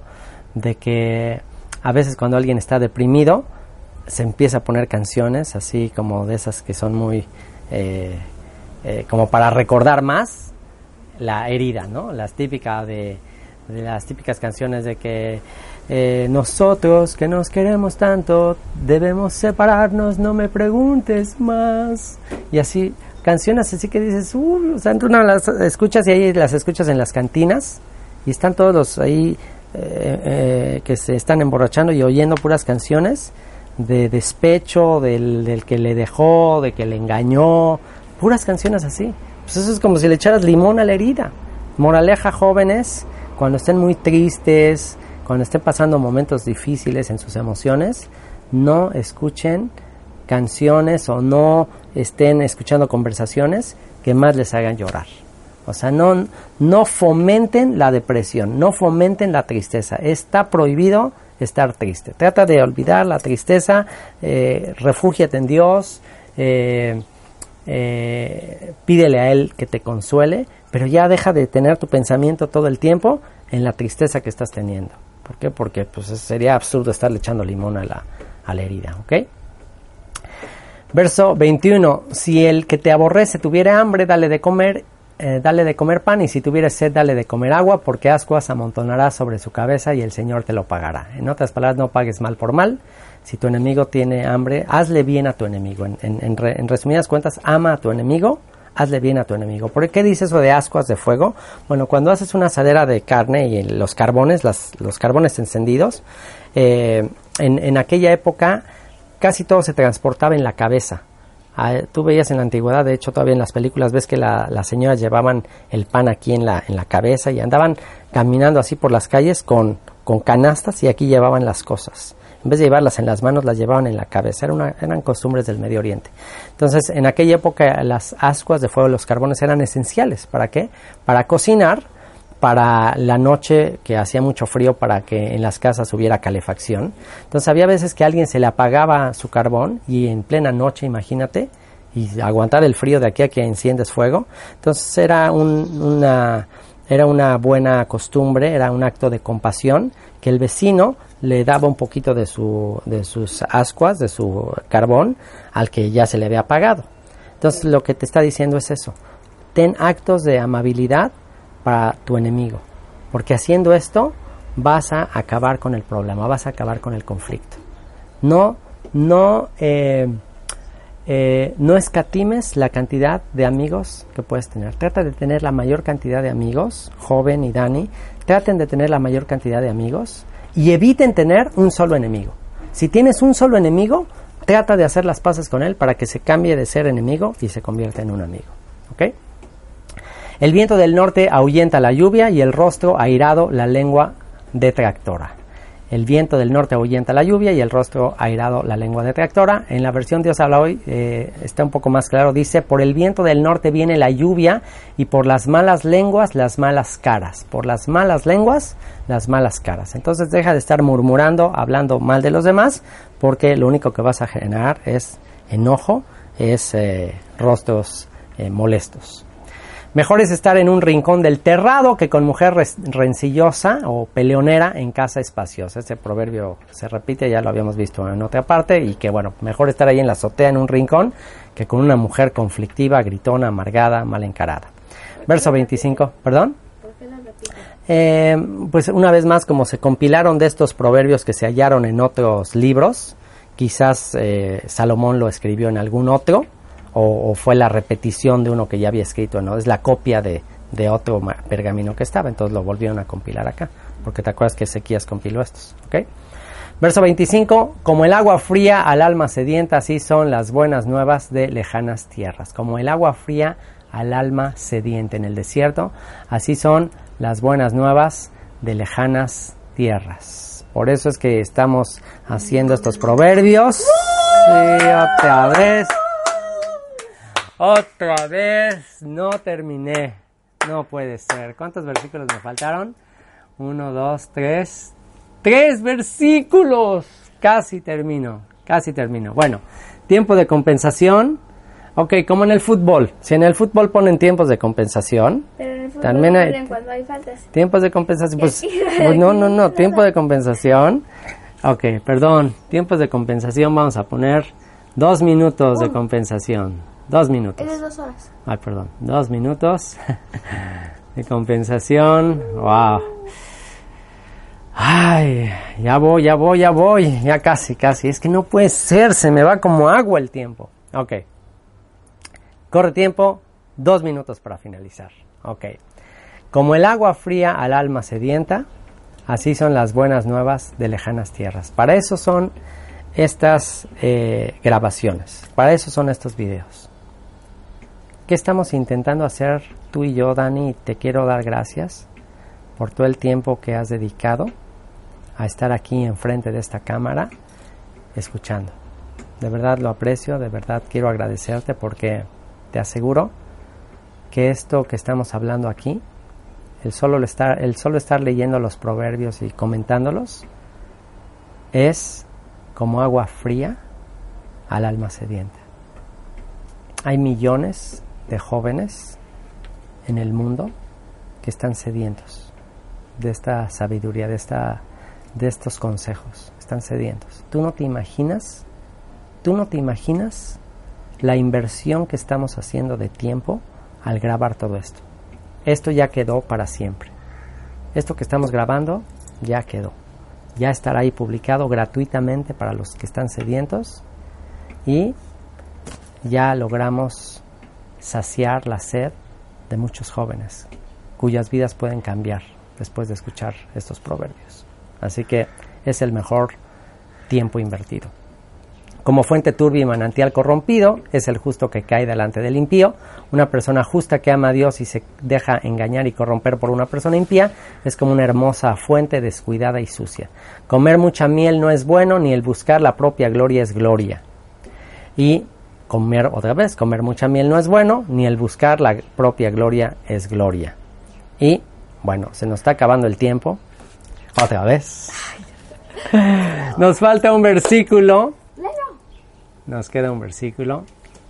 de que a veces cuando alguien está deprimido se empieza a poner canciones así como de esas que son muy eh, eh, como para recordar más la herida, ¿no? Las típicas de de las típicas canciones de que eh, nosotros que nos queremos tanto debemos separarnos, no me preguntes más. Y así, canciones así que dices, uh, o sea, las escuchas y ahí las escuchas en las cantinas y están todos los ahí eh, eh, que se están emborrachando y oyendo puras canciones de despecho, del, del que le dejó, de que le engañó, puras canciones así. Pues eso es como si le echaras limón a la herida. Moraleja, jóvenes, cuando estén muy tristes, cuando estén pasando momentos difíciles en sus emociones, no escuchen canciones o no estén escuchando conversaciones que más les hagan llorar. O sea, no, no fomenten la depresión, no fomenten la tristeza. Está prohibido estar triste. Trata de olvidar la tristeza, eh, refúgiate en Dios, eh, eh, pídele a Él que te consuele, pero ya deja de tener tu pensamiento todo el tiempo en la tristeza que estás teniendo. ¿Por qué? Porque pues, sería absurdo estarle echando limón a la, a la herida, ¿ok? Verso 21. Si el que te aborrece tuviera hambre, dale de comer, eh, dale de comer pan, y si tuviera sed, dale de comer agua, porque ascuas amontonará sobre su cabeza y el Señor te lo pagará. En otras palabras, no pagues mal por mal. Si tu enemigo tiene hambre, hazle bien a tu enemigo. En, en resumidas cuentas, ama a tu enemigo hazle bien a tu enemigo. ¿Por qué dice eso de ascuas de fuego? Bueno, cuando haces una asadera de carne y los carbones, los carbones encendidos, eh, en, aquella época casi todo se transportaba en la cabeza. Ah, tú veías en la antigüedad, de hecho todavía en las películas ves que las señoras llevaban el pan aquí en la, en la cabeza y andaban caminando así por las calles con, con canastas y aquí llevaban las cosas en vez de llevarlas en las manos, las llevaban en la cabeza. eran costumbres del Medio Oriente. Entonces, en aquella época, las ascuas de fuego, los carbones eran esenciales. ¿Para qué? Para cocinar, para la noche que hacía mucho frío, para que en las casas hubiera calefacción. Entonces, había veces que a alguien se le apagaba su carbón y en plena noche, imagínate, y aguantar el frío de aquí a que enciendes fuego. Entonces, era una era una buena costumbre, era un acto de compasión el vecino le daba un poquito de, su, de sus ascuas, de su carbón, al que ya se le había apagado. Entonces lo que te está diciendo es eso. Ten actos de amabilidad para tu enemigo, porque haciendo esto vas a acabar con el problema, vas a acabar con el conflicto. No, no, eh, eh, no escatimes la cantidad de amigos que puedes tener. Trata de tener la mayor cantidad de amigos, joven y Dani, traten de tener la mayor cantidad de amigos y eviten tener un solo enemigo. Si tienes un solo enemigo, trata de hacer las paces con él para que se cambie de ser enemigo y se convierta en un amigo. ¿Ok? El viento del norte ahuyenta la lluvia y el rostro airado la lengua detractora. El viento del norte ahuyenta la lluvia y el rostro airado la lengua detractora. En la versión Dios habla hoy eh, está un poco más claro. Dice, por el viento del norte viene la lluvia y por las malas lenguas las malas caras. Por las malas lenguas las malas caras. Entonces deja de estar murmurando, hablando mal de los demás, porque lo único que vas a generar es enojo, es eh, rostros eh, molestos. Mejor es estar en un rincón del terrado que con mujer rencillosa o peleonera en casa espaciosa. Este proverbio se repite, ya lo habíamos visto en otra parte, y que bueno, mejor estar ahí en la azotea en un rincón que con una mujer conflictiva, gritona, amargada, mal encarada. Verso 25, perdón. Eh, pues una vez más, como se compilaron de estos proverbios que se hallaron en otros libros, quizás eh, Salomón lo escribió en algún otro, o, fue la repetición de uno que ya había escrito, ¿no? Es la copia de, otro pergamino que estaba, entonces lo volvieron a compilar acá, porque te acuerdas que Ezequías compiló estos, ¿ok? Verso 25, como el agua fría al alma sedienta, así son las buenas nuevas de lejanas tierras. Como el agua fría al alma sediente en el desierto, así son las buenas nuevas de lejanas tierras. Por eso es que estamos haciendo estos proverbios. Sí, otra. Otra vez, no terminé. No puede ser. ¿Cuántos versículos me faltaron? Uno, dos, tres. Tres versículos. Casi termino. Casi termino. Bueno, tiempo de compensación. Ok, como en el fútbol. Si en el fútbol ponen tiempos de compensación. Pero en el fútbol también hay ponen cuando hay faltas. tiempos de compensación. Pues, pues no, no, no. Tiempo de compensación. Ok, perdón. Tiempos de compensación. Vamos a poner dos minutos de compensación. Dos minutos. Es dos horas. Ay, perdón. Dos minutos de compensación. Wow. Ay, ya voy, ya voy, ya voy. Ya casi, casi. Es que no puede ser. Se me va como agua el tiempo. Ok. Corre tiempo. Dos minutos para finalizar. Ok. Como el agua fría al alma sedienta, así son las buenas nuevas de lejanas tierras. Para eso son estas eh, grabaciones. Para eso son estos videos. ¿Qué estamos intentando hacer tú y yo, Dani? Te quiero dar gracias por todo el tiempo que has dedicado a estar aquí enfrente de esta cámara escuchando. De verdad lo aprecio, de verdad quiero agradecerte porque te aseguro que esto que estamos hablando aquí, el solo estar, el solo estar leyendo los proverbios y comentándolos, es como agua fría al alma sedienta. Hay millones de jóvenes en el mundo que están sedientos de esta sabiduría, de, esta, de estos consejos. Están sedientos. Tú no te imaginas, tú no te imaginas la inversión que estamos haciendo de tiempo al grabar todo esto. Esto ya quedó para siempre. Esto que estamos grabando ya quedó. Ya estará ahí publicado gratuitamente para los que están sedientos y ya logramos saciar la sed de muchos jóvenes cuyas vidas pueden cambiar después de escuchar estos proverbios. Así que es el mejor tiempo invertido. Como fuente turbia y manantial corrompido, es el justo que cae delante del impío. Una persona justa que ama a Dios y se deja engañar y corromper por una persona impía es como una hermosa fuente descuidada y sucia. Comer mucha miel no es bueno, ni el buscar la propia gloria es gloria. Y comer otra vez, comer mucha miel no es bueno, ni el buscar la propia gloria es gloria. Y bueno, se nos está acabando el tiempo. Otra vez. Nos falta un versículo. Nos queda un versículo.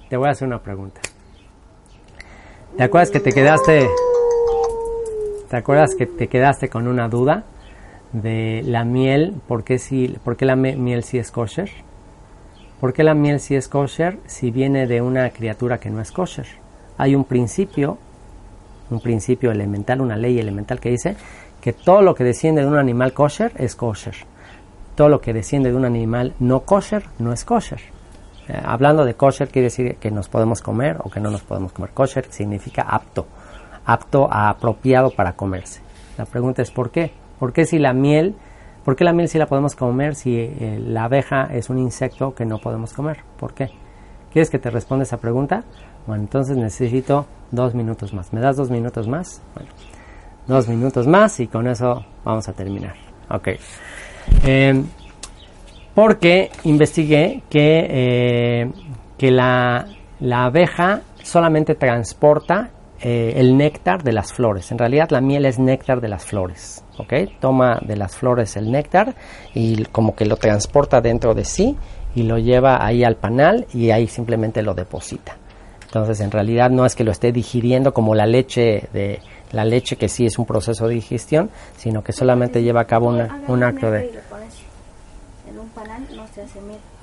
Te voy a hacer una pregunta. ¿Te acuerdas que te quedaste ¿Te acuerdas que te quedaste con una duda de la miel? ¿Por qué, si, por qué la miel sí es kosher? ¿Por qué la miel si es kosher si viene de una criatura que no es kosher? Hay un principio, un principio elemental, una ley elemental que dice que todo lo que desciende de un animal kosher es kosher. Todo lo que desciende de un animal no kosher no es kosher. Eh, hablando de kosher quiere decir que nos podemos comer o que no nos podemos comer. Kosher significa apto, apto a apropiado para comerse. La pregunta es ¿por qué? ¿Por qué si la miel ¿Por qué la miel sí la podemos comer si eh, la abeja es un insecto que no podemos comer? ¿Por qué? ¿Quieres que te responda esa pregunta? Bueno, entonces necesito dos minutos más. ¿Me das dos minutos más? Bueno, dos minutos más y con eso vamos a terminar. Ok. Eh, porque investigué que, eh, que la, la abeja solamente transporta el néctar de las flores. En realidad la miel es néctar de las flores. ¿Ok? Toma de las flores el néctar y como que lo transporta dentro de sí y lo lleva ahí al panal y ahí simplemente lo deposita. Entonces en realidad no es que lo esté digiriendo como la leche de la leche que sí es un proceso de digestión, sino que solamente lleva a cabo un acto de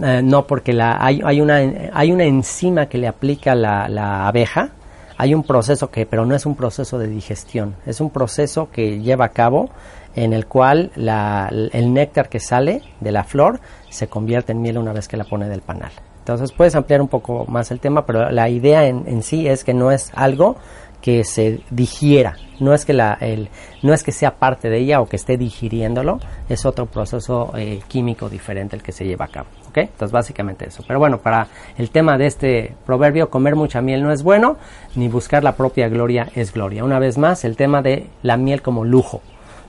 eh, no, porque la, hay, hay, una, hay una enzima que le aplica la, la abeja, hay un proceso que, pero no es un proceso de digestión, es un proceso que lleva a cabo en el cual la, el néctar que sale de la flor se convierte en miel una vez que la pone del panal. Entonces puedes ampliar un poco más el tema, pero la idea en, en sí es que no es algo que se digiera, no es que la, el, no es que sea parte de ella o que esté digiriéndolo, es otro proceso eh, químico diferente el que se lleva a cabo, ¿ok? Entonces básicamente eso. Pero bueno, para el tema de este proverbio, comer mucha miel no es bueno, ni buscar la propia gloria es gloria. Una vez más, el tema de la miel como lujo,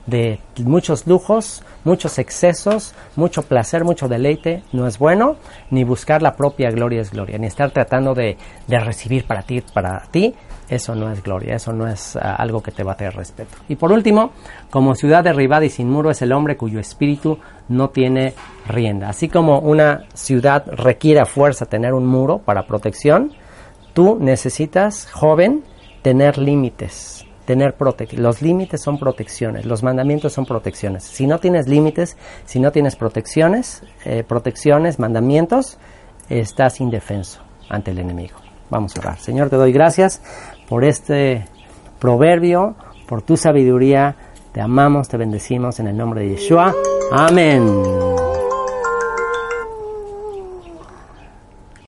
de muchos lujos, muchos excesos, mucho placer, mucho deleite, no es bueno, ni buscar la propia gloria es gloria, ni estar tratando de, de recibir para ti, para ti, eso no es gloria, eso no es ah, algo que te va a tener respeto. Y por último, como ciudad derribada y sin muro es el hombre cuyo espíritu no tiene rienda. Así como una ciudad requiere fuerza tener un muro para protección, tú necesitas, joven, tener límites. Tener los límites son protecciones, los mandamientos son protecciones. Si no tienes límites, si no tienes protecciones, eh, protecciones, mandamientos, estás indefenso ante el enemigo. Vamos a orar. Señor, te doy gracias por este proverbio, por tu sabiduría. Te amamos, te bendecimos en el nombre de Yeshua. Amén.